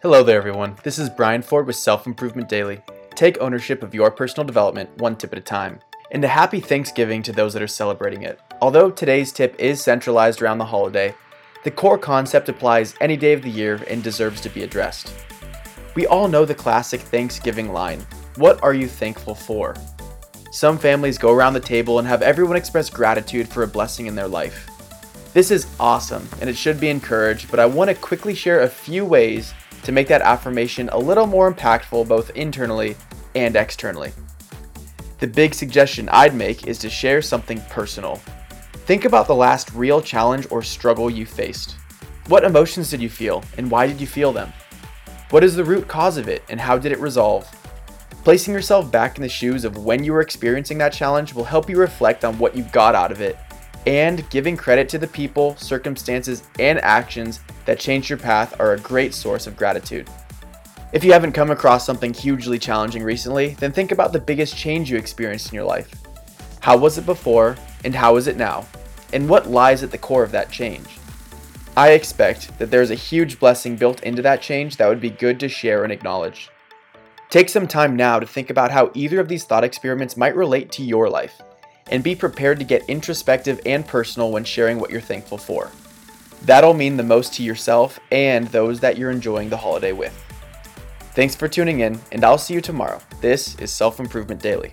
Hello there, everyone. This is Brian Ford with Self Improvement Daily. Take ownership of your personal development one tip at a time. And a happy Thanksgiving to those that are celebrating it. Although today's tip is centralized around the holiday, the core concept applies any day of the year and deserves to be addressed. We all know the classic Thanksgiving line What are you thankful for? Some families go around the table and have everyone express gratitude for a blessing in their life. This is awesome and it should be encouraged, but I want to quickly share a few ways to make that affirmation a little more impactful both internally and externally. The big suggestion I'd make is to share something personal. Think about the last real challenge or struggle you faced. What emotions did you feel and why did you feel them? What is the root cause of it and how did it resolve? Placing yourself back in the shoes of when you were experiencing that challenge will help you reflect on what you got out of it and giving credit to the people, circumstances, and actions that changed your path are a great source of gratitude. If you haven't come across something hugely challenging recently, then think about the biggest change you experienced in your life. How was it before, and how is it now? And what lies at the core of that change? I expect that there is a huge blessing built into that change that would be good to share and acknowledge. Take some time now to think about how either of these thought experiments might relate to your life and be prepared to get introspective and personal when sharing what you're thankful for. That'll mean the most to yourself and those that you're enjoying the holiday with. Thanks for tuning in, and I'll see you tomorrow. This is Self Improvement Daily.